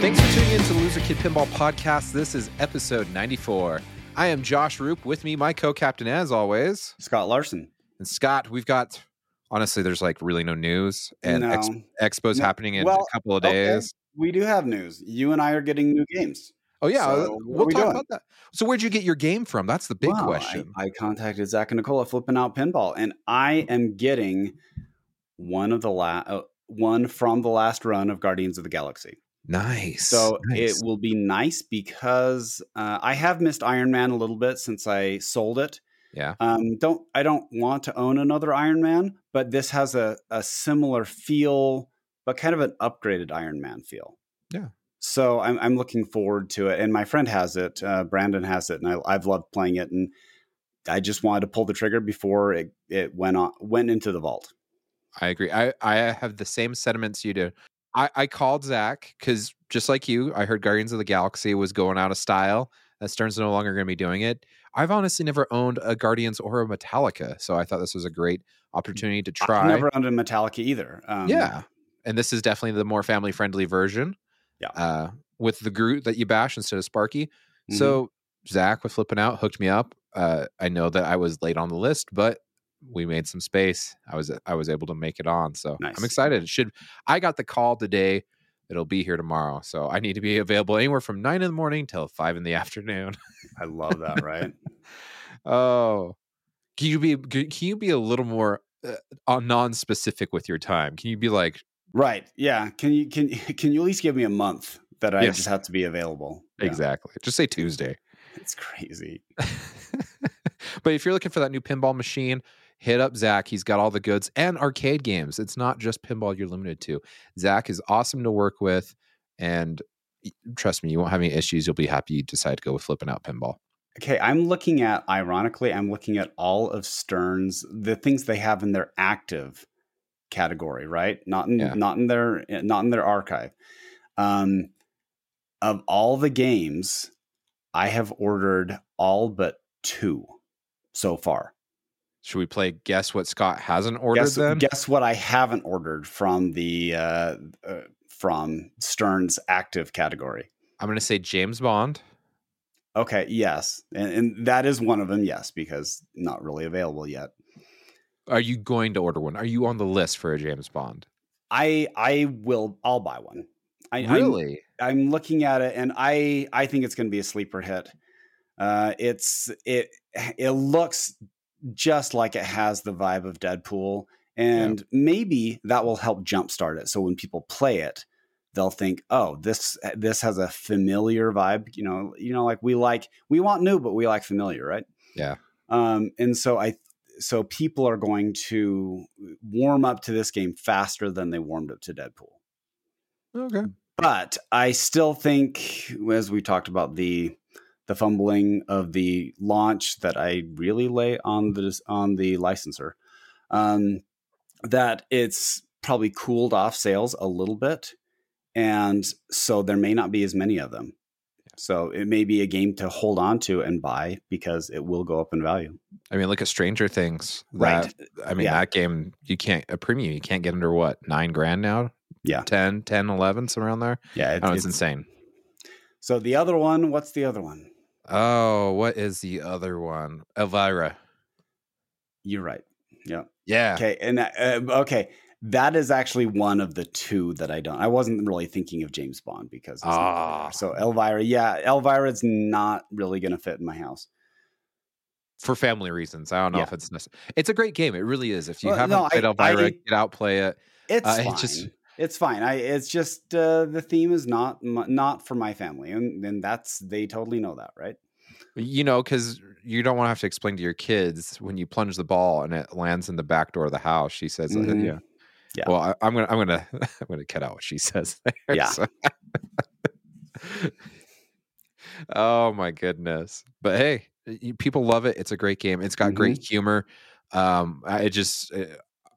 Thanks for tuning in to the Loser Kid Pinball Podcast. This is episode 94. I am Josh Roop. With me, my co captain, as always, Scott Larson. And Scott, we've got, honestly, there's like really no news, and No. ex- Expo's No. happening in Well, a couple of okay. days. We do have news. You and I are getting new games. Oh, yeah. So, uh, we'll we talk doing? about that. So, where'd you get your game from? That's the big question. I, contacted Zach and Nicole at Flipping Out Pinball, and I am getting one of the la- uh, one from the last run of Guardians of the Galaxy. Nice. So nice. it will be nice because uh, I have missed Iron Man a little bit since I sold it. Yeah. Um, don't I don't want to own another Iron Man, but this has a, a similar feel, but kind of an upgraded Iron Man feel. Yeah. So I'm I'm looking forward to it, and my friend has it. Uh, Brandon has it, and I, I've loved playing it. And I just wanted to pull the trigger before it, it went on went into the vault. I agree. I, I have the same sentiments you do. I, I called Zach because just like you, I heard Guardians of the Galaxy was going out of style. That Stern's no longer going to be doing it. I've honestly never owned a Guardians or a Metallica, so I thought this was a great opportunity to try. I've never owned a Metallica either. Um, yeah, and this is definitely the more family friendly version. Yeah. uh, with the Groot that you bash instead of Sparky. Mhm. So Zach with flipping out hooked me up. Uh, I know that I was late on the list, but we made some space. I was I was able to make it on, so Nice. I'm excited. It should. I got the call today. It'll be here tomorrow, so I need to be available anywhere from nine in the morning till five in the afternoon. I love that. Right. oh, can you be can you be a little more uh, non-specific with your time? Can you be like Right. Yeah. Can you can can you at least give me a month that I Yes. just have to be available? Yeah. exactly? Just say Tuesday. It's crazy. but if you're looking for that new pinball machine, hit up Zach. He's got all the goods and arcade games. It's not just pinball you're limited to. Zach is awesome to work with. And trust me, you won't have any issues. You'll be happy you decide to go with flipping out pinball. Okay, I'm looking at ironically, I'm looking at all of Stern's the things they have in their active category, right? Not in Yeah. not in their not in their archive. Um of all the games, I have ordered all but two so far. Should we play guess what Scott hasn't ordered guess, then? guess what I haven't ordered from the uh, uh, from Stern's active category. I'm going to say James Bond. Okay, yes, and, and that is one of them. Yes, because not really available yet. Are you going to order one? Are you on the list for a James Bond? I I will. I'll buy one. I, I'm- really? I'm, looking at it, and I I think it's going to be a sleeper hit. Uh, it's it it looks just like it has the vibe of Deadpool, and maybe that will help jumpstart it. So when people play it, they'll think, "Oh, this this has a familiar vibe." You know, you know, like we like we want new, but we like familiar, right? Yeah. Um, and so I so people are going to warm up to this game faster than they warmed up to Deadpool. Okay. But I still think, as we talked about the the fumbling of the launch, that I really lay on the on the licensor, um, that it's probably cooled off sales a little bit, and so there may not be as many of them. So it may be a game to hold on to and buy because it will go up in value. I mean, look at Stranger Things. Right. I mean, Yeah. that game, you can't, a premium, you can't get under what, nine grand now? Yeah. 10, 10, 11, somewhere around there? Yeah, it- Oh, it's it's- insane. So the other one, what's the other one? Oh, what is the other one? Elvira. You're right. Yeah. Yeah. Okay, and uh, okay, that is actually one of the two that I don't. I wasn't really thinking of James Bond because it's Ah. there. so Elvira. Yeah, Elvira's not really going to fit in my house. For family reasons. I don't know Yeah. if it's necessary. It's a great game. It really is. If you Well, haven't no, I- played Elvira, I- get out, play it. It's Uh, it fine. just- it's fine. I. It's just uh, the theme is not not for my family, and and that's they totally know that, right? You know, because you don't want to have to explain to your kids when you plunge the ball and it lands in the back door of the house. She says, uh, Mhm. "Yeah, Yeah. Well, I, I'm gonna, I'm gonna, I'm gonna cut out what she says. There, Yeah. so- oh my goodness! But hey, people love it. It's a great game. It's got great Mm-hmm. humor. Um, I it just, uh,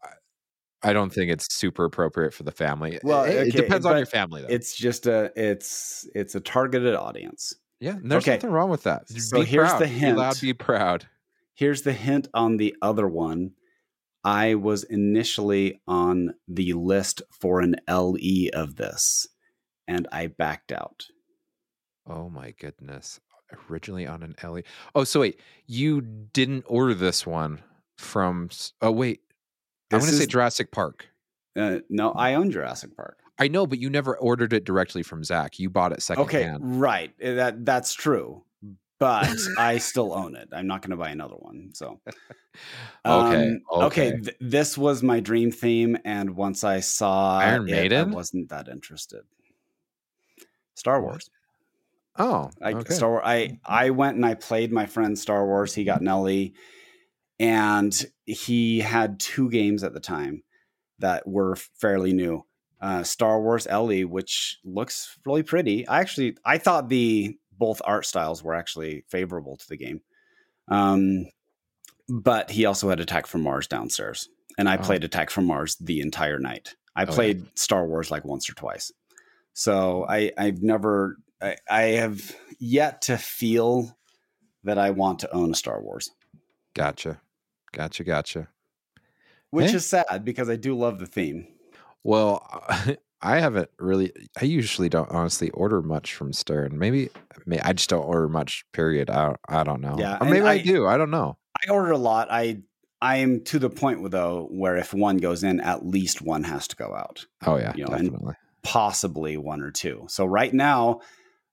I- I don't think it's super appropriate for the family. Well, it, it depends on your family, though. It's just a it's it's a targeted audience. Yeah, and there's okay. nothing wrong with that. So be here's proud. the Be loud. hint. Be proud. Here's the hint on the other one. I was initially on the list for an LE of this, and I backed out. Oh my goodness. Originally on an LE. Oh, so wait, you didn't order this one from Oh wait. I'm This going to say Jurassic Park. Uh, no, I own Jurassic Park. I know, but you never ordered it directly from Zach. You bought it secondhand. Okay, right. Uh, That that's true. But I still own it. I'm not going to buy another one. So Okay, Um, okay. th- this was my dream theme, and once I saw Iron it, Maiden? I wasn't that interested. Star Wars. Oh, I okay. Star Wars. I I went and I played my friend Star Wars. He got Nelly, and he had two games at the time that were fairly new. Uh, Star Wars LE, which looks really pretty. I actually I thought the both art styles were actually favorable to the game. Um, but he also had Attack from Mars downstairs, and I Oh. played Attack from Mars the entire night. I Oh, yeah. played Star Wars like once or twice. So I I've never I, I have yet to feel that I want to own a Star Wars, Gotcha. Gotcha. Gotcha. which Eh? is sad because I do love the theme. Well, I haven't really. I usually don't honestly order much from Stern. Maybe, may I just don't order much. Period. I don't, I don't know. Yeah, or maybe I, I- do. I don't know. I order a lot. I I am to the point though where if one goes in, at least one has to go out, Oh yeah, You know, definitely. possibly one or two. So right now,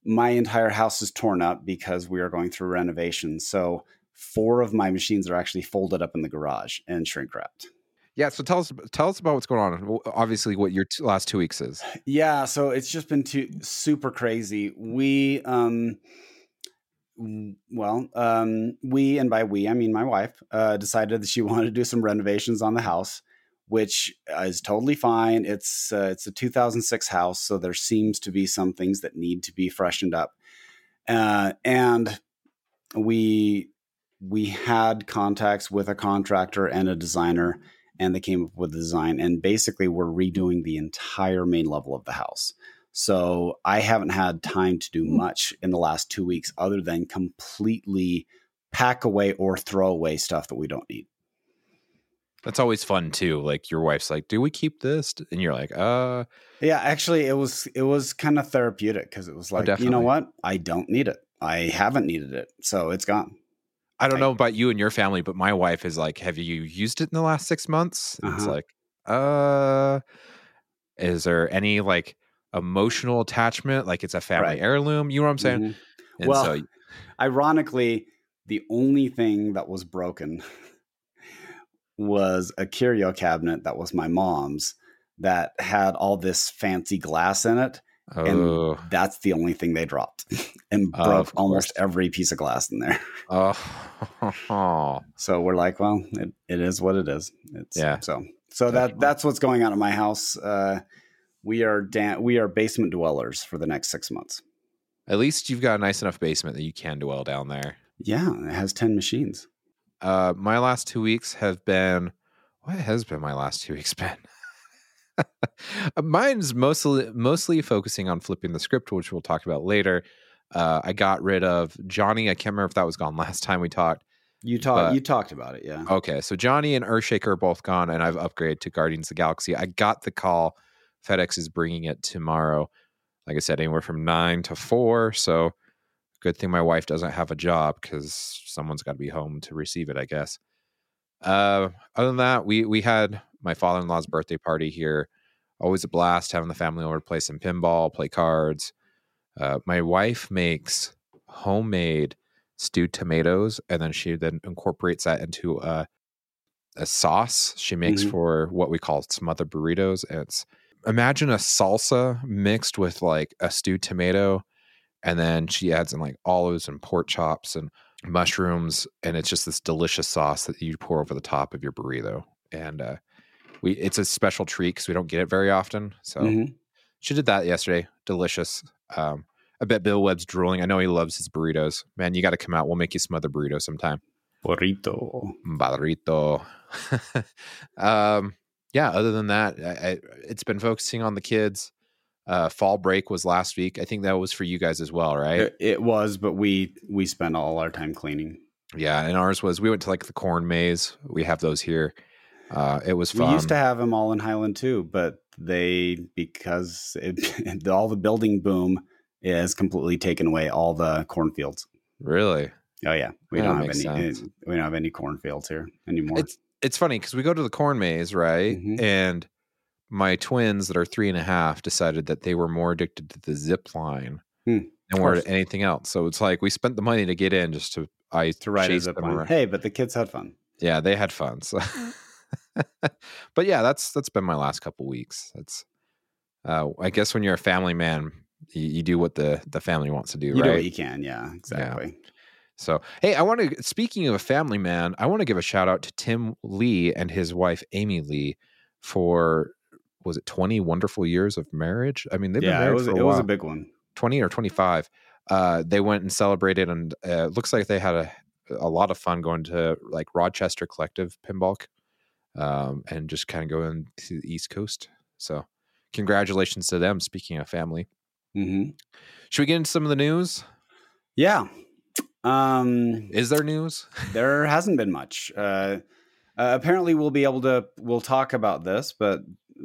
my entire house is torn up because we are going through renovations. So four of my machines are actually folded up in the garage and shrink wrapped. Yeah. So tell us, tell us about what's going on. Obviously, what your t- last two weeks is. Yeah, so it's just been too super crazy. We um well, um we and by we I mean my wife uh decided that she wanted to do some renovations on the house, which is totally fine. It's uh, it's a 2006 house, so there seems to be some things that need to be freshened up. Uh and we we had contacts with a contractor and a designer and they came up with the design and basically we're redoing the entire main level of the house. So i haven't had time to do much in the last two weeks other than completely pack away or throw away stuff that we don't need. That's always fun too. Like your wife's like, "Do we keep this?" And you're like, "Uh, yeah actually it was it was kind of therapeutic because it was like you know what? I don't need it. I haven't needed it so it's gone I don't know about you and your family, but my wife is like, "Have you used it in the last six months?" And It's Uh-huh. like, "Uh, is there any like emotional attachment? Like it's a family Right. heirloom? You know what I'm saying?" Mhm. And Well, so, ironically the only thing that was broken was a curio cabinet that was my mom's that had all this fancy glass in it oh, that's the only thing they dropped and broke almost every piece of glass in there. oh, So we're like, well, it, it is what it is. It's Yeah. So so that that's what's going on at my house. Uh, we are da- we are basement dwellers for the next six months. at least you've got a nice enough basement that you can dwell down there. Yeah, it has ten machines. Uh, my last two weeks have been. What has been my last two weeks been? Mine's mostly mostly focusing on flipping the script, which we'll talk about later. Uh, I got rid of Johnny. I can't remember if that was gone last time we talked. You talked you talked about it, yeah. Okay, so Johnny and Earthshaker are both gone, and I've upgraded to Guardians of the Galaxy. I got the call. FedEx is bringing it tomorrow. Like I said, anywhere from nine to four. So good thing my wife doesn't have a job because someone's got to be home to receive it. I guess. Uh, other than that, we we had my father in law's birthday party here. Always a blast having the family over to play some pinball, play cards. Uh, my wife makes homemade stewed tomatoes, and then she then incorporates that into a a sauce she makes Mhm. for what we call smothered burritos. And it's imagine a salsa mixed with like a stewed tomato, and then she adds in like olives and pork chops and mushrooms, and it's just this delicious sauce that you pour over the top of your burrito. And uh, we it's a special treat because we don't get it very often. So Mhm. she did that yesterday. Delicious. Um, I bet Bill Webb's drooling. I know he loves his burritos. Man, you got to come out. We'll make you some other burrito sometime. Burrito. Burrito. um, yeah. Other than that, I, I, it's been focusing on the kids. Uh, fall break was last week. I think that was for you guys as well, right? It, it was, but we we spent all our time cleaning. yeah. And ours was we went to like the corn maze. We have those here. Uh, it was We used to have them all in Highland too, but they because it, all the building boom has completely taken away all the cornfields. really. Oh yeah, we That don't have any. sense. We don't have any cornfields here anymore. It's it's funny because we go to the corn maze, right? Mhm. And my twins that are three and a half decided that they were more addicted to the zip line Hmm, than were to anything else. So it's like we spent the money to get in just to I to ride a zip line. around. Hey, but the kids had fun. Yeah, they had fun. So, but yeah, that's that's been my last couple weeks. That's uh, I guess when you're a family man, you, you do what the the family wants to do, You do right? what you can. Yeah, exactly. So, hey, I want to, speaking of a family man, I want to give a shout out to Tim Lee and his wife, Amy Lee, for, was it 20 wonderful years of marriage? I mean, they've been married it was for a it while. was a big one. 20 or 25. Uh, they went and celebrated, and uh, it looks like they had a, a lot of fun going to like Rochester Collective Pinball um, and just kind of going to the East Coast. So, congratulations to them. Speaking of family, hmm should we get into some of the news? Yeah. Um, Is there news? there hasn't been much. Uh, uh, apparently, we'll be able to. We'll talk about this, but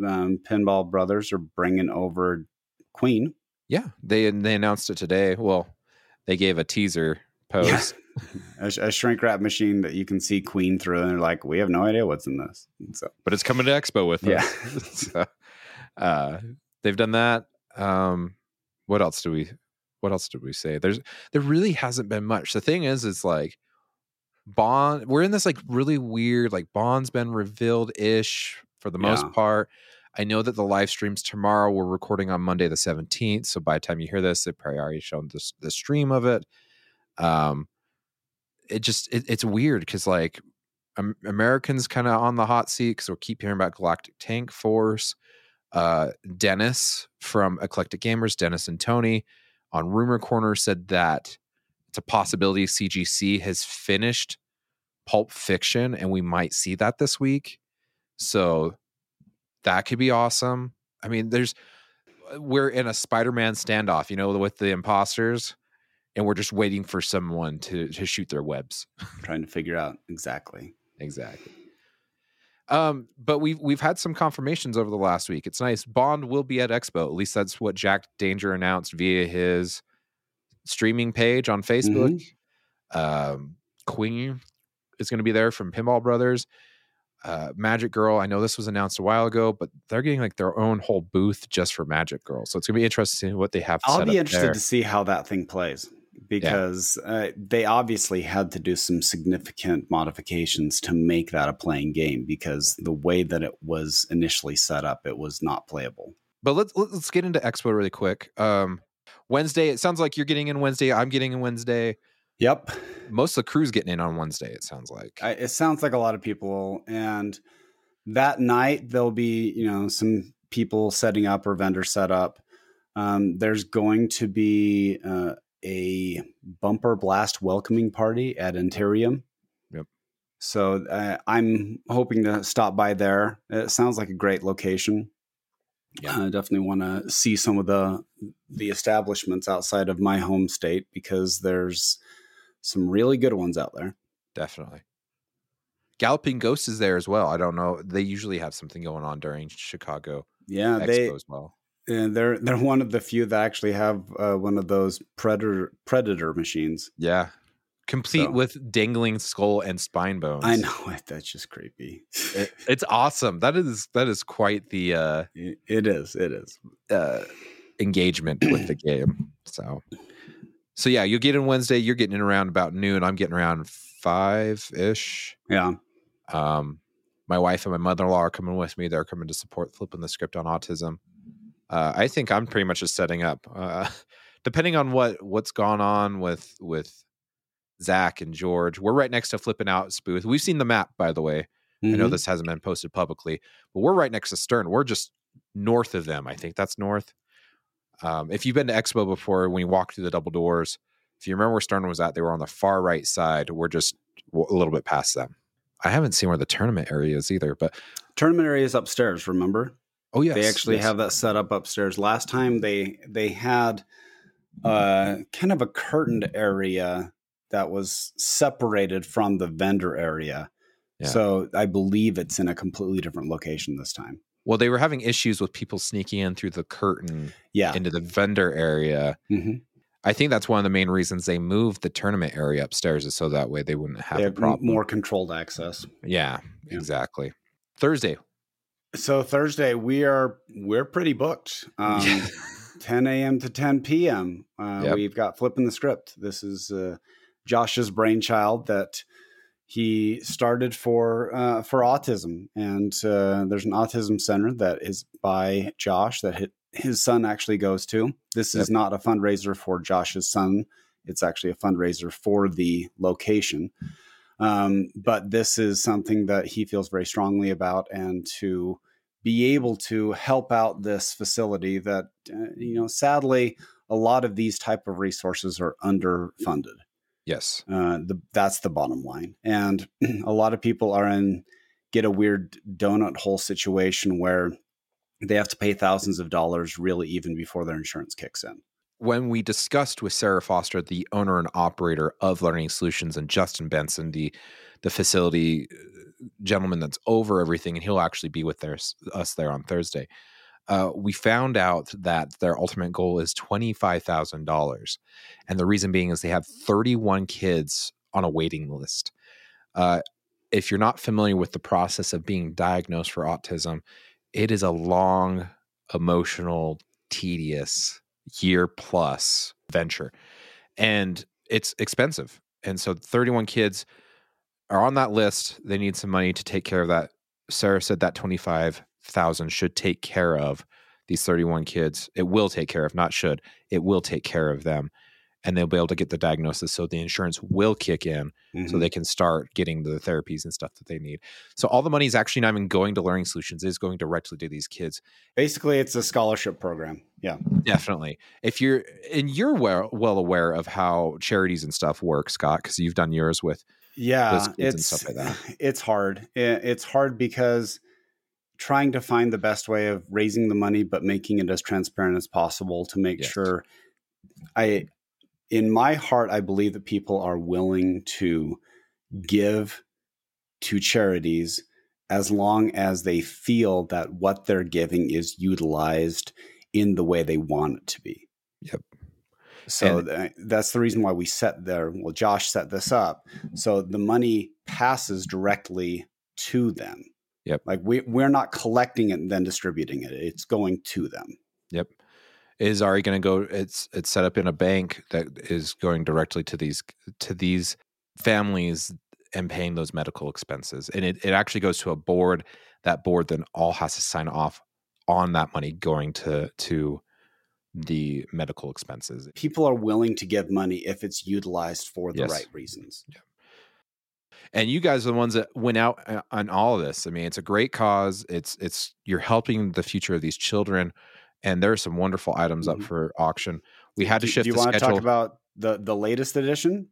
um, Pinball Brothers are bringing over Queen. Yeah, they they announced it today. Well, they gave a teaser post. a, a shrink wrap machine that you can see Queen through, and they're like, "We have no idea what's in this." So, but it's coming to Expo with Yeah. us. so, uh, they've done that. Um, what else do we? What else did we say? There's there really hasn't been much. The thing is, is like Bond. We're in this like really weird. Like Bond's been revealed ish for the most part. I know that the live streams tomorrow. We're recording on Monday the seventeenth, so by the time you hear this, they've probably already shown the the stream of it. Um, it just it, it's weird because like Am- Americans kind of on the hot seat because we keep hearing about Galactic Tank Force. Uh, Dennis from Eclectic Gamers, Dennis and Tony on Rumor Corner said that it's a possibility CGC has finished Pulp Fiction and we might see that this week. So that could be awesome. I mean, there's we're in a Spider-Man standoff, you know, with the imposters, and we're just waiting for someone to to shoot their webs. trying to figure out exactly. Exactly. Um, but we've we've had some confirmations over the last week. It's nice. Bond will be at Expo. At least that's what Jack Danger announced via his streaming page on Facebook. Um, Queen is going to be there from Pinball Brothers. Uh, Magic Girl. I know this was announced a while ago, but they're getting like their own whole booth just for Magic Girl. So it's going to be interesting to see what they have. I'll be interested there. to see how that thing plays because uh, they obviously had to do some significant modifications to make that a playing game because the way that it was initially set up, it was not playable. But let's let's get into Expo really quick. Um, Wednesday. It sounds like you're getting in Wednesday. I'm getting in Wednesday. Yep. Most of the crew's getting in on Wednesday. It sounds like. I, it sounds like a lot of people. And that night, there'll be, you know, some people setting up or vendor set up. Um, there's going to be uh, a bumper blast welcoming party at Interium. Yep. So uh, I'm hoping to stop by there. It sounds like a great location. Yeah. I definitely want to see some of the the establishments outside of my home state because there's some really good ones out there. Definitely. Galloping Ghost is there as well. I don't know. They usually have something going on during Chicago Yeah, Expo they as well. and they're they're one of the few that actually have uh, one of those predator predator machines. Yeah. Complete So- with dangling skull and spine bones. I know it, that's just creepy. It, it's awesome. That is that is quite the uh, It- it is. It is. uh engagement with the game. So so yeah, you'll get in Wednesday. You're getting in around about noon. I'm getting around five ish. Yeah. Um, my wife and my mother in law are coming with me. They're coming to support flipping the script on autism. Uh, I think I'm pretty much just setting up. Uh, depending on what what's gone on with with Zach and George, we're right next to flipping out booth. We've seen the map, by the way. I know Mhm. this hasn't been posted publicly, but we're right next to Stern. We're just north of them. I think that's north. Um, if you've been to Expo before, when you walk through the double doors, if you remember where Stern was at, they were on the far right side. We're just a little bit past them. I haven't seen where the tournament area is either, but tournament area is upstairs. Remember, oh yes, they actually yes. have that set up upstairs. Last time they they had uh, kind of a curtained area that was separated from the vendor area. Yeah. So I believe it's in a completely different location this time. Well, they were having issues with people sneaking in through the curtain Yeah. into the vendor area. hmm I think that's one of the main reasons they moved the tournament area upstairs is so that way they wouldn't have They have m- more controlled access. Yeah, Yeah. exactly. Thursday. So Thursday we are we're pretty booked. Um, 10 a.m. to 10 p.m. Uh, Yep. We've got flipping the script. This is uh, Josh's brainchild that he started for uh, for autism, and uh, there's an autism center that is by Josh that his son actually goes to. This is not a fundraiser for Josh's son. It's actually a fundraiser for the location. Um, but this is something that he feels very strongly about, and to be able to help out this facility that uh, you know sadly a lot of these type of resources are underfunded Yes. uh, the, that's the bottom line and a lot of people are in get a weird donut hole situation where they have to pay thousands of dollars really even before their insurance kicks in When we discussed with Sarah Foster, the owner and operator of Learning Solutions, and Justin Benson, the the facility uh, gentleman that's over everything, and he'll actually be with their, us there on Thursday. Uh, we found out that their ultimate goal is twenty five thousand dollars, and the reason being is they have thirty one kids on a waiting list. Uh, if you're not familiar with the process of being diagnosed for autism, it is a long, emotional, tedious year plus venture, and it's expensive. And so, 31 kids are on that list. They need some money to take care of that. Sarah said that 25,000 should take care of these 31 kids. It will take care of, not should. It will take care of them. And they'll be able to get the diagnosis. So the insurance will kick in so Mhm. they can start getting the therapies and stuff that they need. So all the money is actually not even going to Learning Solutions, it is going directly to these kids. basically it's a scholarship program yeah Definitely. If you're and you're well well aware of how charities and stuff work, Scott, because you've done yours with yeah Those kids and it's stuff like that. it's hard it's hard because trying to find the best way of raising the money but making it as transparent as possible to make Yes. sure i in my heart i believe that people are willing to give to charities as long as they feel that what they're giving is utilized in the way they want it to be Yep. so th- that's the reason why we set there. Well, Josh set this up so the money passes directly to them. Yep. Like we we're not collecting it and then distributing it. It's going to them. Yep. Is Ari going to go? It's it's set up in a bank that is going directly to these to these families and paying those medical expenses, and it, it actually goes to a board. That board then all has to sign off on that money going to to the medical expenses. People are willing to give money if it's utilized for the Yes. right reasons. And you guys are the ones that went out uh, on all of this. I mean, it's a great cause. It's it's you're helping the future of these children, and there are some wonderful items up Mhm. for auction. We had to do, shift do you want to talk about the the latest edition?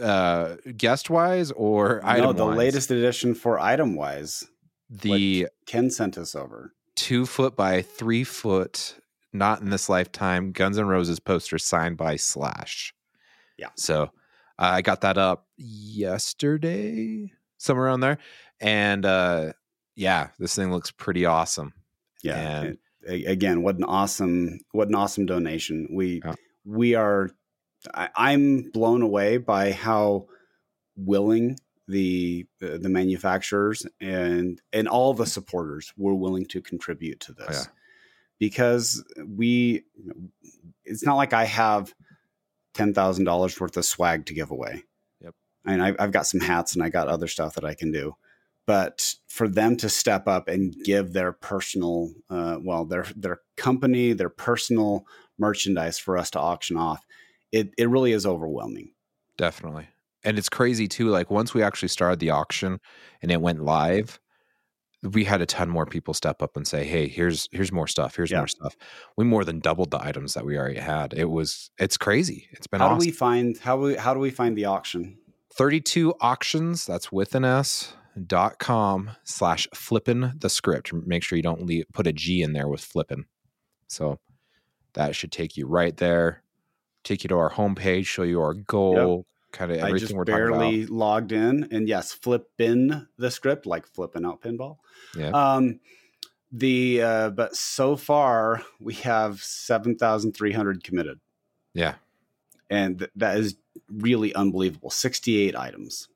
uh guest wise or no, item the latest edition for item wise. the Ken sent us over. two foot by three foot not in this lifetime guns N' roses poster signed by slash Yeah. so i got that up yesterday somewhere around there and uh yeah this thing looks pretty awesome Yeah. And- a- again, what an awesome what an awesome donation. We Yeah. we are I, I'm blown away by how willing the the the manufacturers and and all the supporters were willing to contribute to this. Oh, yeah. Because we it's not like I have ten thousand dollars worth of swag to give away. Yep. And I, I've got some hats and I got other stuff that I can do but for them to step up and give their personal uh, well their their company their personal merchandise for us to auction off it it really is overwhelming definitely and it's crazy too like once we actually started the auction and it went live we had a ton more people step up and say hey here's here's more stuff here's Yeah. more stuff. We more than doubled the items that we already had. It was it's crazy. It's been how awesome do we find how we how do we find the auction? 32 auctions that's with an s dot com slash flippin the script. Make sure you don't leave, put a g in there with flippin. So that should take you right there take you to our homepage show you our goal kind of I just we're barely logged in, and yes, flip in the script like flipping out pinball. Yeah. Um, the uh, but so far we have seven thousand three hundred committed, Yeah. and th- that is really unbelievable. Sixty eight items.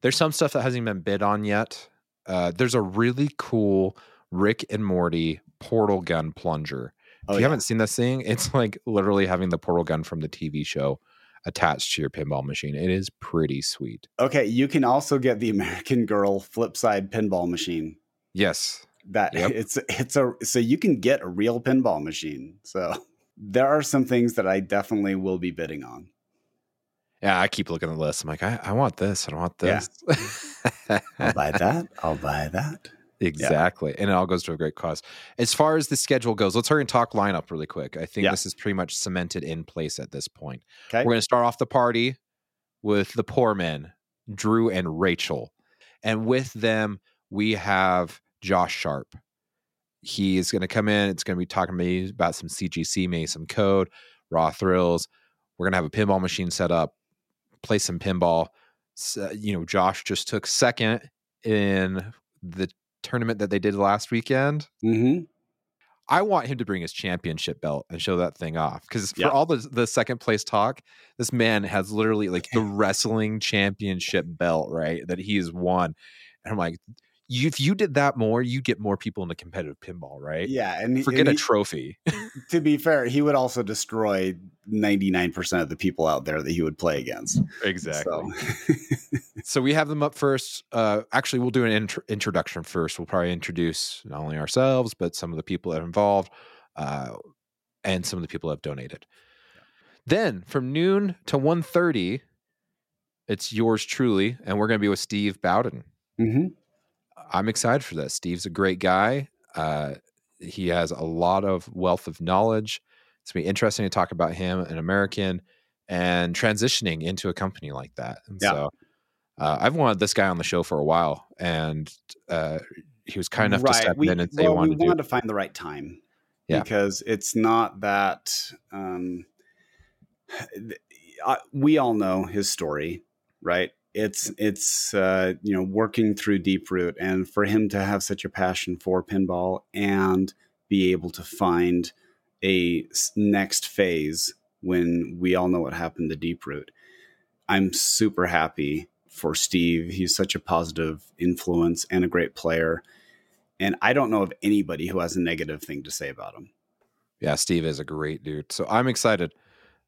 There's some stuff that hasn't been bid on yet. Uh, there's a really cool Rick and Morty portal gun plunger. If Oh, you yeah. haven't seen this thing, it's like literally having the portal gun from the TV show attached to your pinball machine. It is pretty sweet. Okay, you can also get the American Girl flip side pinball machine. Yes. That Yep. it's it's a so you can get a real pinball machine. So there are some things that I definitely will be bidding on. Yeah, I keep looking at the list. I'm like, I, I want this. I don't want Yeah. this. I'll buy that. I'll buy that. Exactly. And it all goes to a great cause. As far as the schedule goes, let's hurry and talk lineup really quick. I think Yeah. this is pretty much cemented in place at this point. Okay. We're going to start off the party with the poor men, Drew and Rachel. And with them, we have Josh Sharpe. He is going to come in. It's going to be talking to me about some CGC, maybe some code, raw thrills. We're going to have a pinball machine set up, play some pinball. So, you know, Josh just took second in the tournament that they did last weekend. Mm-hmm. I want him to bring his championship belt and show that thing off because for all the the second place talk, this man has literally like the wrestling championship belt, right? That he has won. And I'm like, you, if you did that more, you'd get more people into competitive pinball, right? Yeah, and Forget and a trophy. to be fair, he would also destroy ninety nine percent of the people out there that he would play against. So, So we have them up first. Uh, actually, we'll do an intro- introduction first. We'll probably introduce not only ourselves, but some of the people that are involved uh, and some of the people that have donated. Then from noon to 1.30, it's yours truly, and we're going to be with Steve Bowden. Mhm. I'm excited for this. Steve's a great guy. Uh, he has a lot of wealth of knowledge. It's to be interesting to talk about him, an American, and transitioning into a company like that. And Yeah. so uh, I've wanted this guy on the show for a while, and uh, he was kind enough to step we, in and say well, wanted we to do to find the right time. Yeah. Because it's not that um, I- we all know his story, right? It's it's uh, you know working through Deep Root, and for him to have such a passion for pinball and be able to find a next phase when we all know what happened to Deep Root. I'm super happy for Steve. He's such a positive influence and a great player. And I don't know of anybody who has a negative thing to say about him. Yeah, Steve is a great dude. So I'm excited.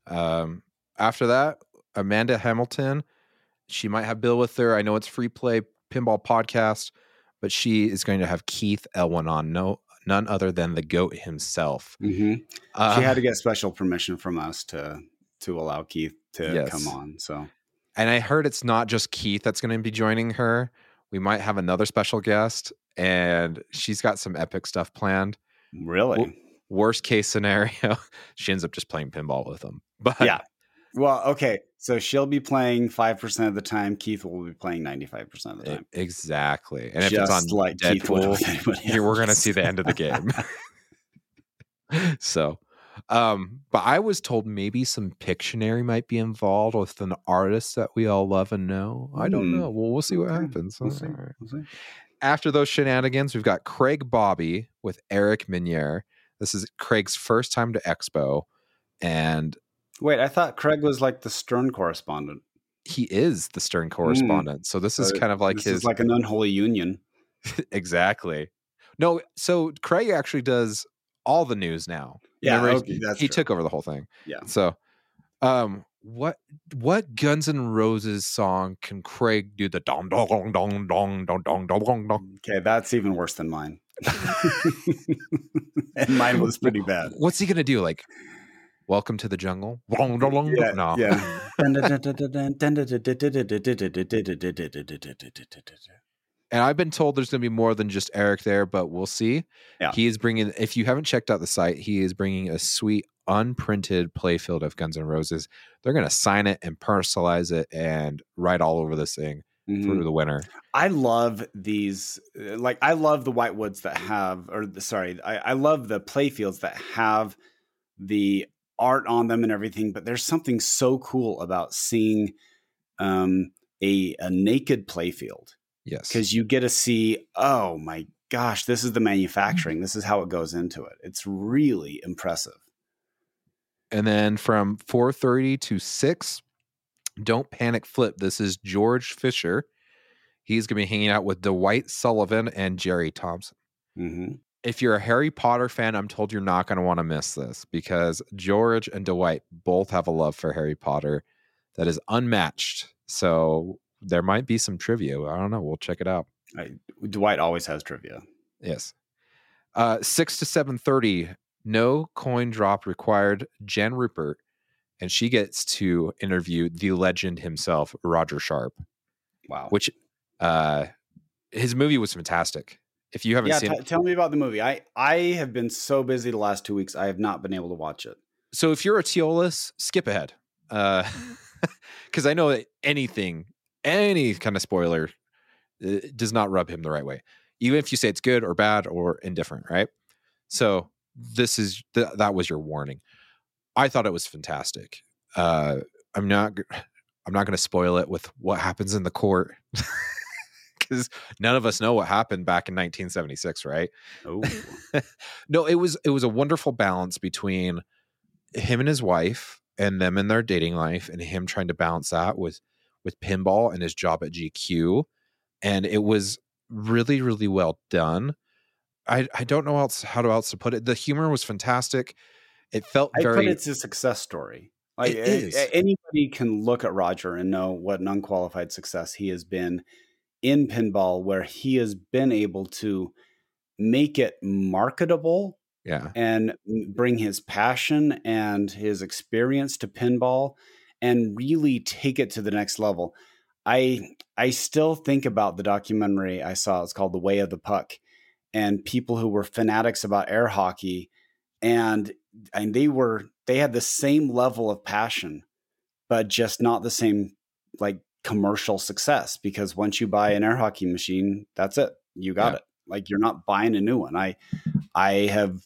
Um, after that, Amanda Hamilton, she might have Bill with her. I know it's free play pinball podcast, but she is going to have Keith Elwin on. No, none other than the goat himself. Mm-hmm. Uh, she had to get special permission from us to to allow Keith to Yes. come on. So and I heard it's not just Keith that's going to be joining her. We might have another special guest, and she's got some epic stuff planned. really, Worst case scenario, she ends up just playing pinball with them. But yeah. Well, okay. So she'll be playing five percent of the time. Keith will be playing ninety five percent of the time. exactly. And if Just it's on like Deadpool, we're going to see the end of the game. so, um, but I was told maybe some Pictionary might be involved with an artist that we all love and know. I don't Hmm. know. Well, we'll see what Okay. happens. We'll see. Right. We'll see. After those shenanigans, we've got Craig Bobby with Eric Meunier. This is Craig's first time to Expo, and Wait, I thought Craig was like the Stern correspondent. he is the Stern correspondent. So this is So kind of like this his is like an unholy union. exactly. No, so Craig actually does all the news now. Yeah, Remember, okay, he, he took over the whole thing. Yeah. So, um, what what Guns N' Roses song can Craig do the dong dong dong dong dong dong dong dong dong? Okay, that's even worse than mine. and mine was pretty bad. What's he gonna do? Like, welcome to the jungle? Yeah, no. yeah. And I've been told there's going to be more than just Eric there, but we'll see. Yeah. He is bringing, if you haven't checked out the site, he is bringing a sweet unprinted playfield of Guns N' Roses. They're going to sign it and personalize it and write all over this thing Mhm. for the winter. I love these. uh, Like I love the whitewoods that have, or the, sorry, I, I love the playfields that have the art on them and everything. But there's something so cool about seeing um, a a naked playfield Yes. because you get to see. Oh my gosh, this is the manufacturing. This is how it goes into it. It's really impressive. And then from 4:30 to 6, don't panic flip. This is George Fisher. He's going to be hanging out with Dwight Sullivan and Jerry Thompson. hmm If you're a Harry Potter fan, I'm told you're not going to want to miss this because George and Dwight both have a love for Harry Potter that is unmatched. So there might be some trivia. I don't know. We'll check it out. I, Dwight always has trivia. Yes. Uh, six to seven thirty. No coin drop required. Jen Rupert, and she gets to interview the legend himself, Roger Sharpe. Wow. Which, uh, his movie was fantastic. If you haven't yeah, seen t- it, tell me about the movie. I I have been so busy the last two weeks. I have not been able to watch it. so if you're a Teolis, skip ahead, because I know that anything, any kind of spoiler, uh, does not rub him the right way. Even if you say it's good or bad or indifferent, right? So this is th- that was your warning. I thought it was fantastic. Uh, I'm not. I'm not going to spoil it with what happens in the court because none of us know what happened back in 1976, right? Oh, no, it was it was a wonderful balance between him and his wife and them in their dating life and him trying to balance that with with pinball and his job at GQ and it was really really well done. I I don't know else how to else to put it. The humor was fantastic. It felt I very put it's a success story. Like It anybody can look at Roger and know what an unqualified success he has been in pinball, where he has been able to make it marketable yeah. and bring his passion and his experience to pinball and really take it to the next level. I I still think about the documentary I saw. It's called The Way of the Puck, and people who were fanatics about air hockey, and and they were they had the same level of passion, but just not the same like commercial success. Because once you buy an air hockey machine, that's it. You got Yeah. it. Like you're not buying a new one. I I have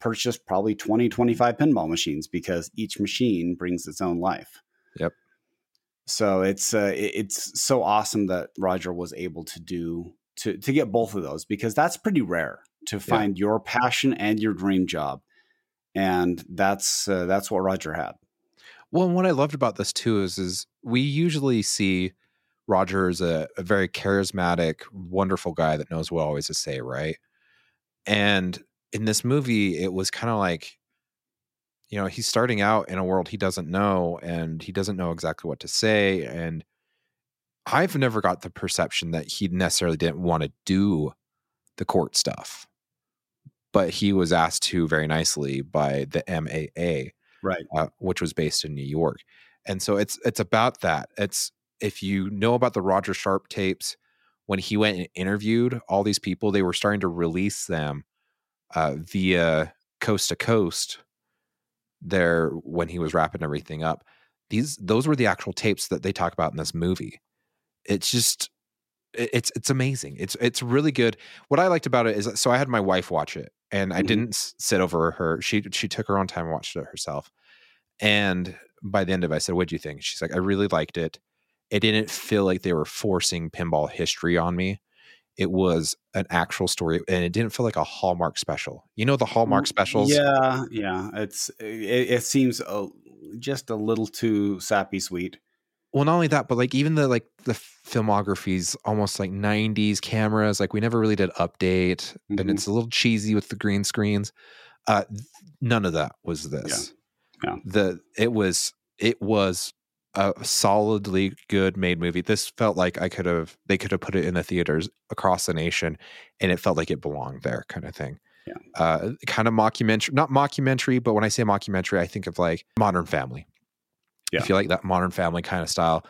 purchased probably 20, 25 pinball machines because each machine brings its own life. Yep. So it's uh, it- it's so awesome that Roger was able to do to to get both of those because that's pretty rare to find your passion and your dream job, and that's uh, that's what Roger had. Well, what I loved about this too is is we usually see Roger as a, a very charismatic, wonderful guy that knows what always to say, right? And in this movie, it was kind of like, you know, he's starting out in a world he doesn't know and he doesn't know exactly what to say. And I've never got the perception that he necessarily didn't want to do the court stuff, but he was asked to very nicely by the MAA Right. uh, which was based in New York. And so it's it's about that. It's if you know about the Roger Sharpe tapes, when he went and interviewed all these people, they were starting to release them uh, via coast to coast. There, when he was wrapping everything up, these those were the actual tapes that they talk about in this movie. It's just it's it's amazing. It's it's really good. What I liked about it is so I had my wife watch it, and I Mhm. didn't sit over her. She she took her own time and watched it herself. And by the end of it, I said, "What do you think?" She's like, "I really liked it. It didn't feel like they were forcing pinball history on me. It was an actual story, and it didn't feel like a Hallmark special. You know the Hallmark specials? Yeah, yeah. It's it, it seems a, just a little too sappy sweet. Well not only that but like even the like the filmography's almost like 90s cameras like we never really did update and Mhm. it's a little cheesy with the green screens uh none of that was this Yeah. the it was it was a solidly good made movie this felt like i could have they could have put it in the theaters across the nation and it felt like it belonged there kind of thing Yeah. uh kind of mockumentary not mockumentary but when i say mockumentary i think of like modern family Yeah. if you like that modern family kind of style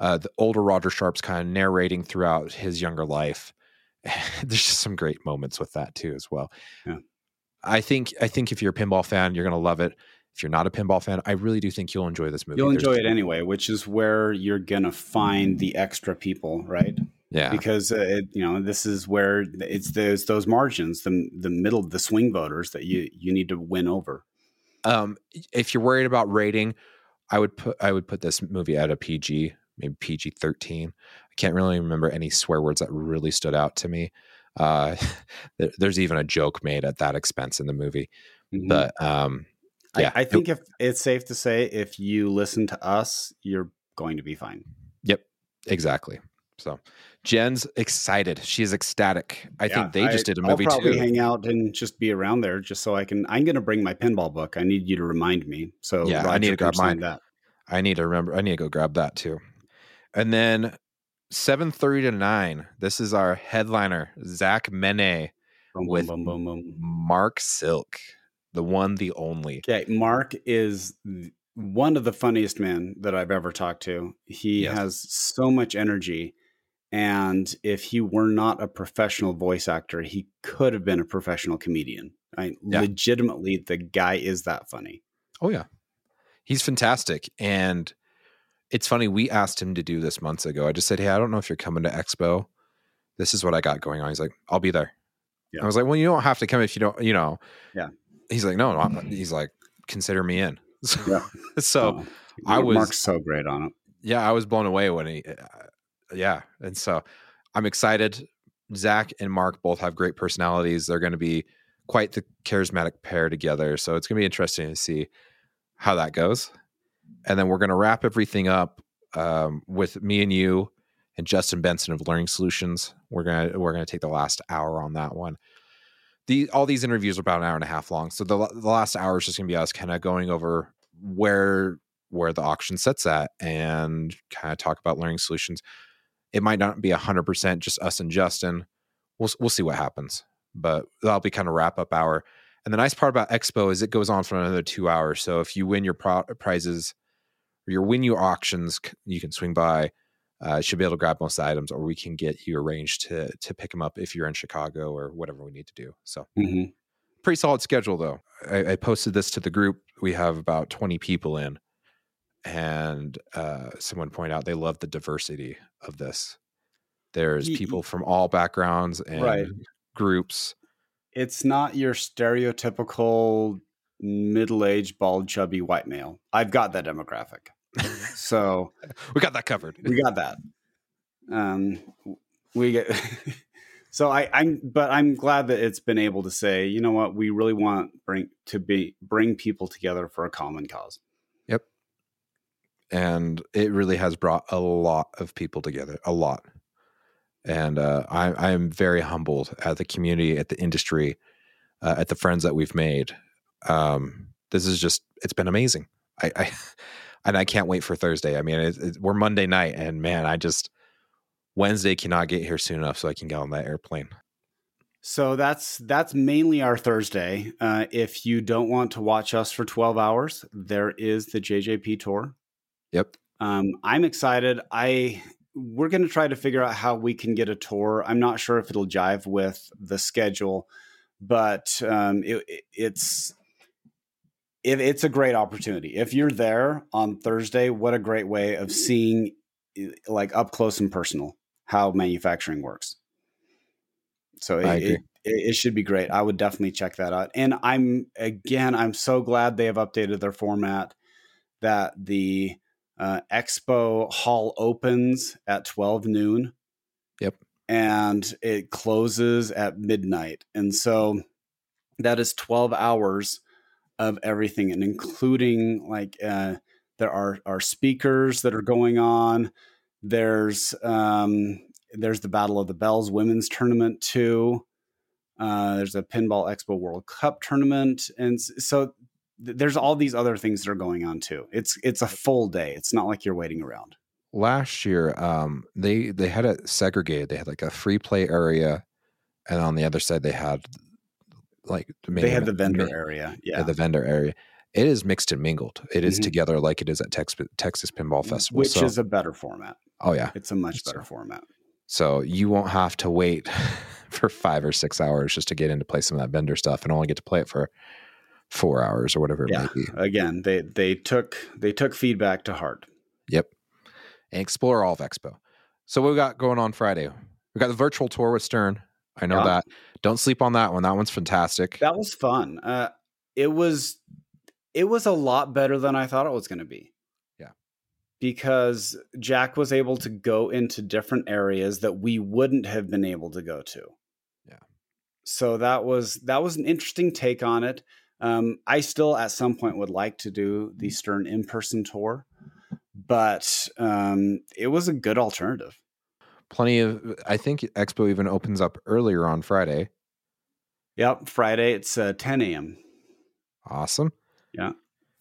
uh, the older Roger Sharpe's kind of narrating throughout his younger life. There's just some great moments with that too, as well. Yeah. I think I think if you're a pinball fan, you're gonna love it. If you're not a pinball fan, I really do think you'll enjoy this movie. You'll There's- enjoy it anyway, which is where you're gonna find the extra people, right? Yeah, Because uh, it, you know this is where it's those those margins, the the middle, the swing voters that you you need to win over. um, if you're worried about rating, I would put I would put this movie at a PG maybe PG 13. I can't really remember any swear words that really stood out to me. Uh, there's even a joke made at that expense in the movie. Mm-hmm. But um, yeah, I, I think if it's safe to say, if you listen to us, you're going to be fine. Yep, exactly. So Jen's excited. She's ecstatic. I yeah, think they just I, did a movie I'll probably too. hang out and just be around there just so I can. I'm going to bring my pinball book. I need you to remind me. So yeah, Roger I need to grab mine. That. I need to remember. I need to go grab that too. And then seven thirty to nine. This is our headliner, Zach Mene, boom, with boom, boom, Marc Silk, the one, the only. Okay, Mark is one of the funniest men that I've ever talked to. He yes. has so much energy. And if he were not a professional voice actor, he could have been a professional comedian. I, yeah. Legitimately, the guy is that funny. Oh, yeah. He's fantastic. And it's funny, we asked him to do this months ago. I just said, Hey, I don't know if you're coming to Expo. This is what I got going on. He's like, I'll be there. Yeah. I was like, Well, you don't have to come if you don't, you know. Yeah. He's like, No, no. He's like, Consider me in. So, yeah. so oh, I was Marc's so great on it. Yeah, I was blown away when he. Uh, Yeah, and so I'm excited. Zach and Marc both have great personalities. They're going to be quite the charismatic pair together. So it's going to be interesting to see how that goes. And then we're going to wrap everything up um, with me and you and Justin Benson of Learning Solutions. We're gonna we're gonna take the last hour on that one the all these interviews are about an hour and a half long. So the the last hour is just gonna be us kind of going over where where the auction sets at and kind of talk about learning solutions. It might not be hundred percent just us and Justin. We'll we'll see what happens, but that'll be kind of wrap up hour. And the nice part about Expo is it goes on for another two hours. So if you win your pro- prizes or your win your auctions, you can swing by uh, should be able to grab most items, or we can get you arranged to to pick them up if you're in Chicago or whatever we need to do. So, mm-hmm. pretty solid schedule though. I, I, posted this to the group. We have about 20 people in, and uh, someone point out they love the diversity of this. There's people from all backgrounds and right. groups. It's not your stereotypical middle-aged, bald, chubby white male. I've got that demographic so we got that covered. we got that. Um, we get. so I, I'm, but I'm glad that it's been able to say, you know what, we really want bring to be bring people together for a common cause. And it really has brought a lot of people together, a lot. And uh, I, I am very humbled at the community, at the industry, uh, at the friends that we've made. Um, this is just, it's been amazing. I, I and I can't wait for Thursday. I mean, it, it, we're Monday night, and man, I just Wednesday cannot get here soon enough so I can get on that airplane. So that's that's mainly our Thursday. Uh, if you don't want to watch us for twelve hours, there is the JJP tour. Yep. Um, I'm excited. I we're going to try to figure out how we can get a tour. I'm not sure if it'll jive with the schedule, but um, it, it's it, it's a great opportunity. If you're there on Thursday, what a great way of seeing like up close and personal how manufacturing works. So it, it, it, should be great. I would definitely check that out. And I'm again, I'm so glad they have updated their format that the uh, expo hall opens at 12 noon. Yep. And it closes at midnight. And so that is 12 hours of everything and including like uh, there are are speakers that are going on there's um, there's the battle of the bells women's tournament too uh, there's a pinball expo world cup tournament and so there's all these other things that are going on too it's it's a full day it's not like you're waiting around last year um, they they had it segregated they had like a free play area and on the other side they had like they had the vendor area, yeah, the vendor area. It is mixed and mingled. It is mm-hmm. together like it is at Tex- Texas Pinball Festival, which so, is a better format. Oh yeah, it's a much better so, format. So you won't have to wait for five or six hours just to get in to play some of that vendor stuff, and only get to play it for four hours or whatever it yeah. may be. Again, they they took they took feedback to heart. Yep, and explore all of Expo. So what we got going on Friday? We got the virtual tour with Stern. I know yeah. that. Don't sleep on that one. That one's fantastic. That was fun. Uh, it was it was a lot better than I thought it was going to be. Yeah. because Jack was able to go into different areas that we wouldn't have been able to go to. Yeah. So that was that was an interesting take on it. Um, I still at some point would like to do the Stern in person tour, but um, it was a good alternative. Plenty of. I think Expo even opens up earlier on Friday. Yep, Friday it's uh, 10 a.m. Awesome. Yeah,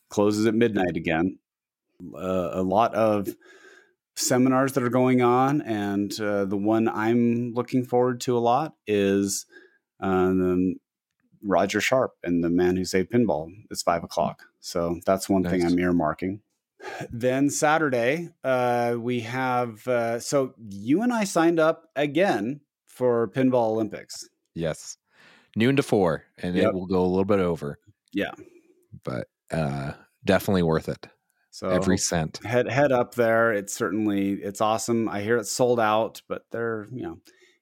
closes at midnight again. Uh, a lot of seminars that are going on, and uh, the one I'm looking forward to a lot is um, Roger Sharpe and the Man Who Saved Pinball. It's five o'clock, so that's one thing I'm earmarking. Then Saturday, uh, we have. Uh, so you and I signed up again for Pinball Olympics. Yes. Noon to four, and Yep. it will go a little bit over. Yeah. But uh definitely worth it. So Every cent. head head up there. It's certainly it's awesome. I hear it's sold out, but they're you know,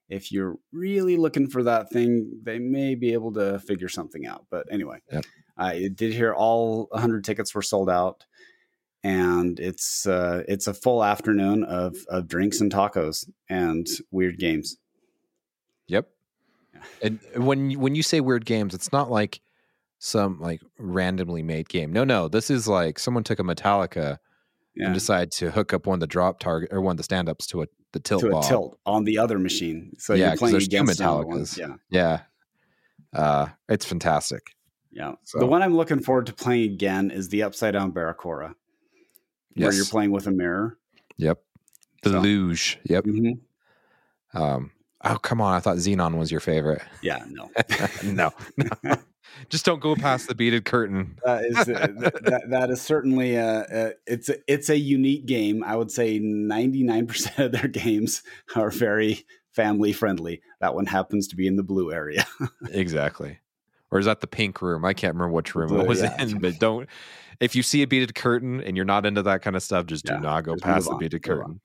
if you're really looking for that thing, they may be able to figure something out. But anyway, Yep. I did hear all 100 tickets were sold out, and it's uh, it's a full afternoon of of drinks and tacos and weird games. Yep. Yeah. And when you- when you say weird games, it's not like some like randomly made game. No, no. This is like someone took a Metallica Yeah, and decided to hook up one of the drop target or one of the stand ups to a the tilt to ball. a tilt on the other machine. So Yeah, you're playing there's two against one. Metallicas. Yeah. Yeah. Uh it's fantastic. Yeah. So- The one I'm looking forward to playing again is the Upside Down Barracuda, where you're playing with a mirror. Yep. The So- luge. Yep. Mhm. Um oh come on, I thought Xenon was your favorite. Yeah, no. no. no. Just don't go past the beaded curtain. that is uh, that, that is certainly a, a it's a, it's a unique game. I would say 99% of their games are very family friendly. That one happens to be in the blue area. Exactly. Or is that the pink room? I can't remember which room Blue, it was yeah. in, but don't. If you see a beaded curtain and you're not into that kind of stuff, just Yeah, do not go past the on, beaded curtain.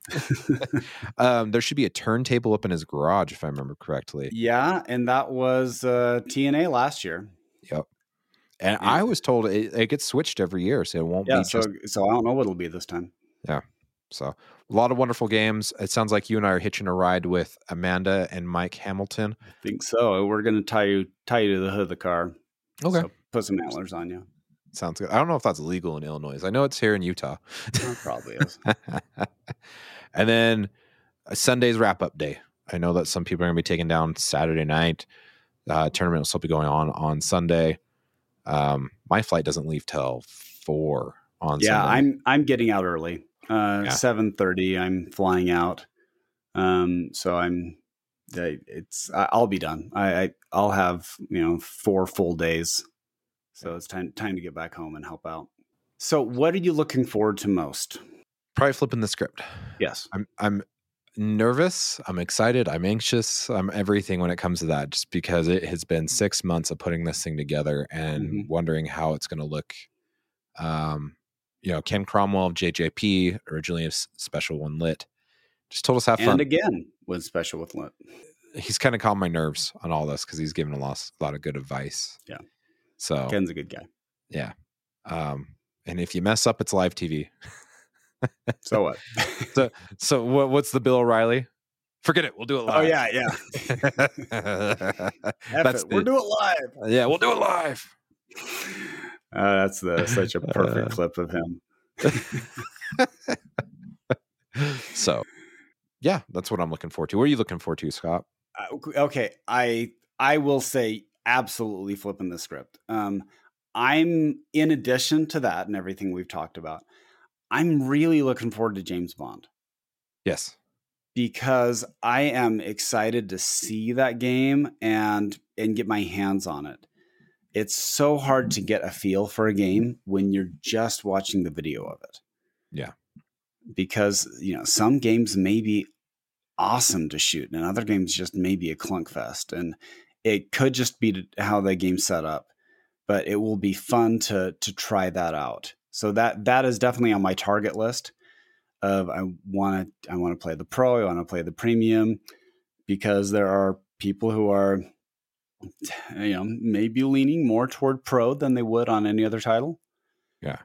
um, there should be a turntable up in his garage, if I remember correctly. yeah, and that was uh, TNA last year. Yep. And Yeah. I was told it, it gets switched every year, so it won't Yeah, be so just so I don't know what it'll be this time. Yeah. So. A lot of wonderful games. It sounds like you and I are hitching a ride with Amanda and Mike Hamilton. I think so. We're gonna tie you tie you to the hood of the car. Okay. So put some antlers on you. Sounds good. I don't know if that's legal in Illinois. I know it's here in Utah. That probably is. and then uh, Sunday's wrap up day. I know that some people are going to be taking down Saturday night. Uh, tournament will still be going on on Sunday. Um, my flight doesn't leave till four on yeah, Sunday. I'm I'm getting out early. Uh, Yeah. seven thirty. I'm flying out. Um, so I'm. It's I'll be done. I, I I'll have you know four full days. So it's time time to get back home and help out. So what are you looking forward to most? probably flipping the script. Yes. I'm I'm nervous. I'm excited. I'm anxious. I'm everything when it comes to that. Just because it has been six months of putting this thing together and Mhm. wondering how it's going to look. Um, you know, Ken Cromwell of JJP, originally a special one lit, just told us have fun. And again, with special with Lit. he's kind of calmed my nerves on all this because he's given a lot, a lot of good advice. Yeah. So Ken's a good guy. yeah. Um, and if you mess up, it's live TV. So what? So so what, what's the Bill O'Reilly? Forget it. We'll do it live. oh yeah, yeah. That's it. We'll the- do it live. yeah, we'll do it live. Uh, that's the such a perfect Uh, clip of him. So, yeah, that's what I'm looking forward to. What are you looking forward to, Scott? Uh, okay, I I will say absolutely flipping the script. Um, I'm in addition to that and everything we've talked about. I'm really looking forward to James Bond Yes. because I am excited to see that game and and get my hands on it. It's so hard to get a feel for a game when you're just watching the video of it. Yeah. Because, you know, some games may be awesome to shoot and other games just may be a clunk fest and it could just be how the game's set up, but it will be fun to to try that out. So that that is definitely on my target list of I want to I want to play the pro, I want to play the premium because there are people who are you know maybe leaning more toward pro than they would on any other title. Yeah.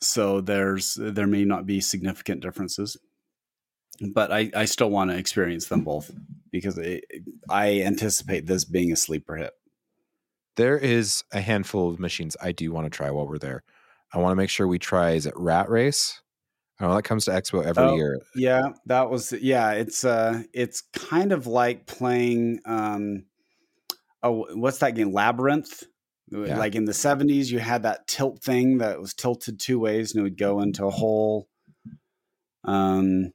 so there's there may not be significant differences, but I I still want to experience them both because it, I anticipate this being a sleeper hit. There is a handful of machines I do want to try while we're there. I want to make sure we try. Is it Rat Race? I know that comes to Expo every Oh, year. Yeah, that was yeah. It's uh, it's kind of like playing um, oh, what's that game? Labyrinth. Yeah. Like in the seventies, you had that tilt thing that was tilted two ways, and it would go into a hole. Um,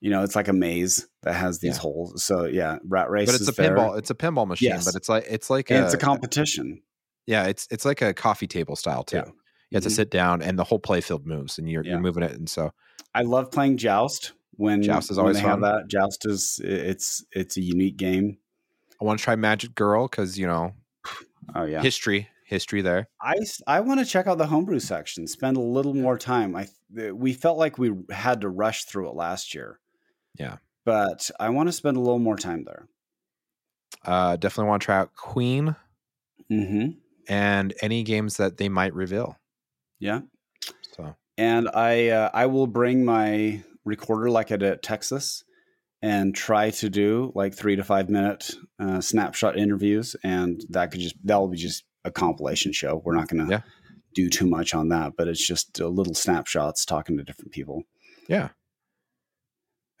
you know, it's like a maze that has these Yeah. holes. So yeah, rat race. But it's is a fair. pinball. It's a pinball machine, Yes. but it's like it's like a, it's a competition. yeah. It's it's like a coffee table style too. Yeah. You have to Mhm. sit down, and the whole playfield moves, and you're Yeah. you're moving it, and so I love playing Joust. When Joust is always fun. that. Joust is it's it's a unique game. I want to try Magic Girl because you know Oh yeah. history history there. I I want to check out the homebrew section. Spend a little more time. I we felt like we had to rush through it last year. Yeah. but I want to spend a little more time there. Uh, definitely want to try out Queen Mm-hmm. and any games that they might reveal. Yeah, So and I uh, I will bring my recorder like I did at Texas and try to do like three to five minute uh, snapshot interviews, and that could just that will be just a compilation show. We're not going to Yeah. do too much on that, but it's just uh, little snapshots talking to different people. yeah,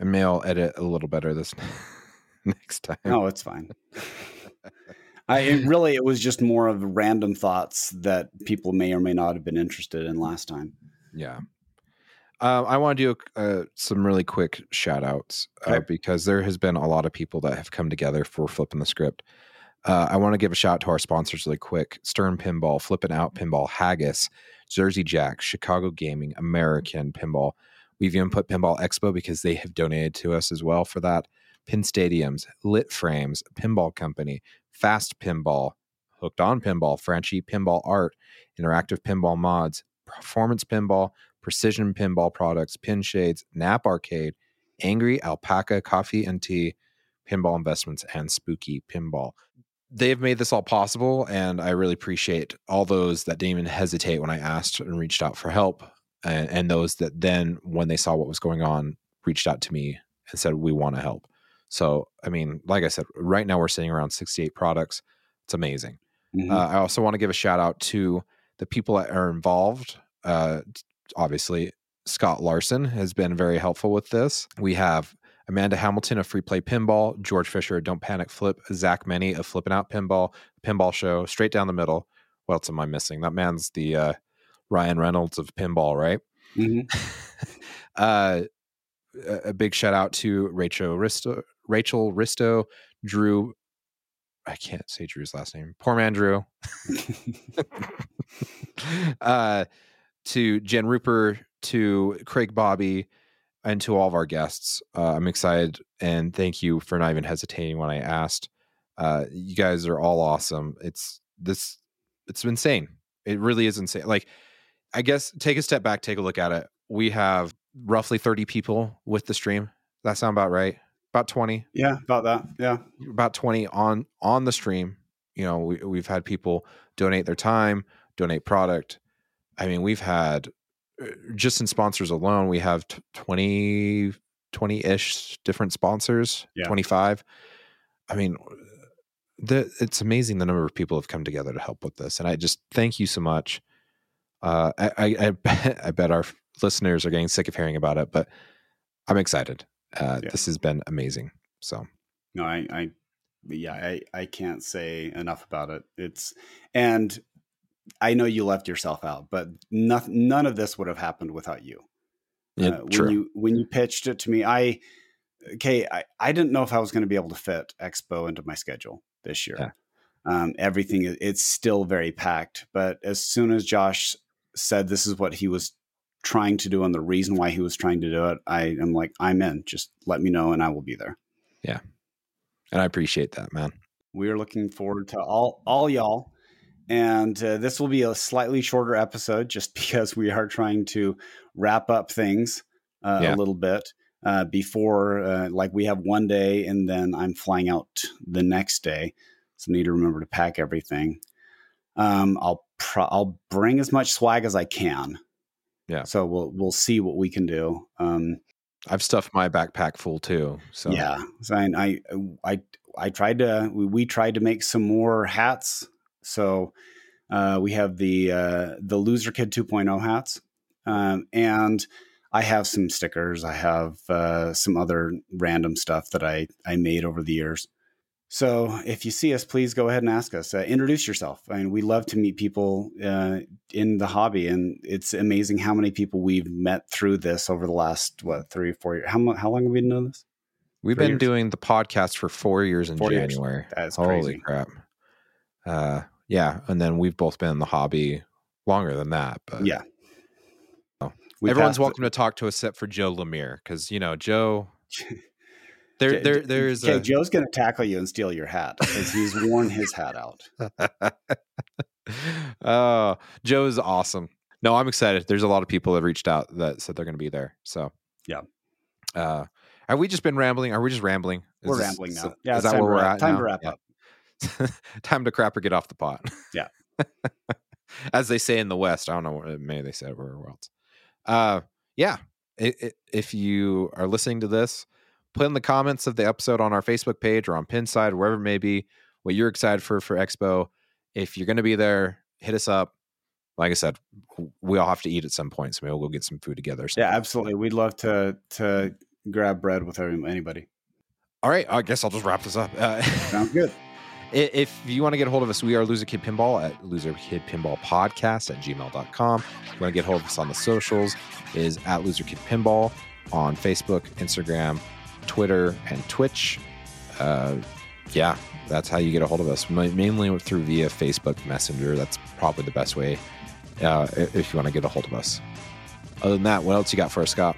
and may I'll edit a little better this next time. No, it's fine. I it really it was just more of random thoughts that people may or may not have been interested in last time. Yeah. Um, I want to do uh, some really quick shout outs uh, Okay. because there has been a lot of people that have come together for flipping the script. Uh, I want to give a shout out to our sponsors really quick Stern Pinball, Flipping Out Pinball, Haggis, Jersey Jack, Chicago Gaming, American Pinball. We've even put Pinball Expo because they have donated to us as well for that. Pin Stadiums, Lit Frames, Pinball Company, Fast Pinball, Hooked on mm-hmm. Pinball, Franchi Pinball Art, Interactive Pinball Mods, Performance Pinball, Precision Pinball Products, Pin Shades, Nap Arcade, Angry Alpaca Coffee and Tea, Pinball Investments, and Spooky Pinball. They have made this all possible, and I really appreciate all those that didn't even hesitate when I asked and reached out for help, and, and those that then, when they saw what was going on, reached out to me and said, We want to help. So, I mean, like I said, right now we're sitting around 68 products. It's amazing. Mhm. Uh, I also want to give a shout out to the people that are involved. Uh, obviously, Scott Larson has been very helpful with this. We have Amanda Hamilton of Free Play Pinball, George Fisher of Don't Panic Flip, Zach Many of Flipping Out Pinball, Pinball Show, straight down the middle. What else am I missing? That man's the uh, Ryan Reynolds of pinball, right? Mhm. uh, a a big shout out to Rachel Risto, Rachel Risto, Drew. I can't say Drew's last name. Poor man, Drew. uh, to Jen Rupert, to Craig Bobby, and to all of our guests. Uh, I'm excited and thank you for not even hesitating when I asked. Uh, you guys are all awesome. It's this. It's insane. It really is insane. Like, I guess take a step back, take a look at it. We have roughly 30 people with the stream. That sound about right? About 20 yeah, about that. Yeah. about 20 on on the stream you know we, we've had people donate their time donate product i mean we've had uh, just in sponsors alone we have t- 20 20-ish different sponsors Yeah. 25 i mean the, it's amazing the number of people have come together to help with this and i just thank you so much uh, I, I, I, bet, I bet our listeners are getting sick of hearing about it but i'm excited uh, Yeah. this has been amazing so No, I, I, yeah, I, I can't say enough about it. It's, and I know you left yourself out, but nothing, none of this would have happened without you. yeah, Uh, true. When you when you pitched it to me, I okay, I, I didn't know if I was going to be able to fit Expo into my schedule this year. Yeah. Um, everything is- it's still very packed, but as soon as Josh said this is what he was trying to do and the reason why he was trying to do it, I am like, I'm in. Just let me know and I will be there. Yeah. And I appreciate that, man. We are looking forward to all all y'all. And uh, this will be a slightly shorter episode just because we are trying to wrap up things uh, Yeah. a little bit uh, before, uh, like, we have one day and then I'm flying out the next day. So, need to remember to pack everything. Um, I'll pro- I'll bring as much swag as I can. Yeah. So we'll we'll see what we can do. Um, I've stuffed my backpack full too. So yeah. So I I I, I tried to we, we tried to make some more hats. So uh, we have the uh, the Loser Kid 2.0 hats, um, and I have some stickers. I have uh, some other random stuff that I I made over the years. So if you see us, please go ahead and ask us. Uh, introduce yourself. I mean, we love to meet people uh, in the hobby, and it's amazing how many people we've met through this over the last what three, four years. How how long have we been doing this? We've Three been years? doing the podcast for four years in Four. January. That's Holy crap. Uh, yeah, and then we've both been in the hobby longer than that. But Yeah. Oh. Everyone's welcome to talk to us except for Joe Lemire because you know Joe. There, there, there's okay, a Joe's going to tackle you and steal your hat because he's worn his hat out. oh, Joe is awesome. No, I'm excited. There's a lot of people that reached out that said they're going to be there. So, Yeah. Uh, have we just been rambling? Are we just rambling? Is We're this- rambling now. Yeah, is that where we're at? time now? to wrap Yeah. up. time to crap or get off the pot. Yeah. As they say in the West. I don't know. Maybe they said it everywhere else. Uh, yeah. I- i- if you are listening to this, put in the comments of the episode on our Facebook page or on Pinside, wherever it may be, what you're excited for for Expo. If you're going to be there, hit us up. Like I said, we all have to eat at some point, so maybe we'll go get some food together. Yeah, absolutely. We'd love to to grab bread with anybody. All right. I guess I'll just wrap this up. Uh, Sounds good. If you want to get a hold of us, we are Loser Kid Pinball at Loser Kid Pinball Podcast at gmail.com. If you want to get a hold of us on the socials, is at Loser Kid Pinball on Facebook, Instagram, Twitter, and Twitch. Uh, yeah, that's how you get a hold of us. Ma- Mainly through via Facebook Messenger. That's probably the best way uh, if you want to get a hold of us. Other than that, what else you got for us, Scott?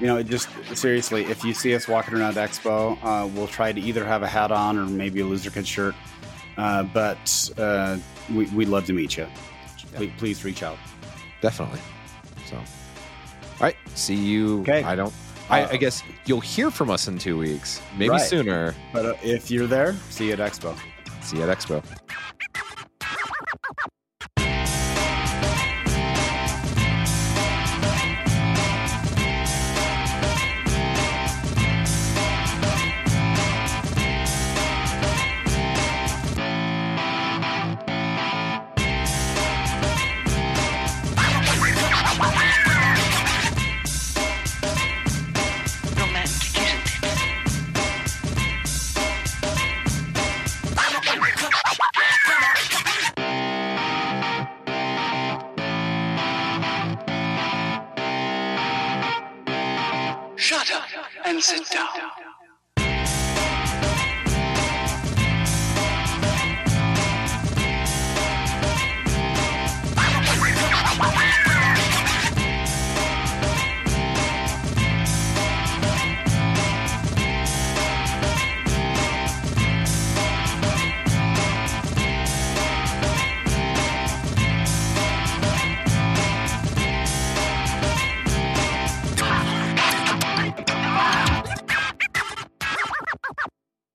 You know, just seriously, if you see us walking around Expo, uh, we'll try to either have a hat on or maybe a loser kid shirt. Uh, but uh, we, we'd love to meet you. Please, please reach out. Definitely. So, all right. See you. Okay. I don't. I, Uh, I guess you'll hear from us in two weeks, maybe Right. sooner. But uh, if you're there, see you at Expo. See you at Expo.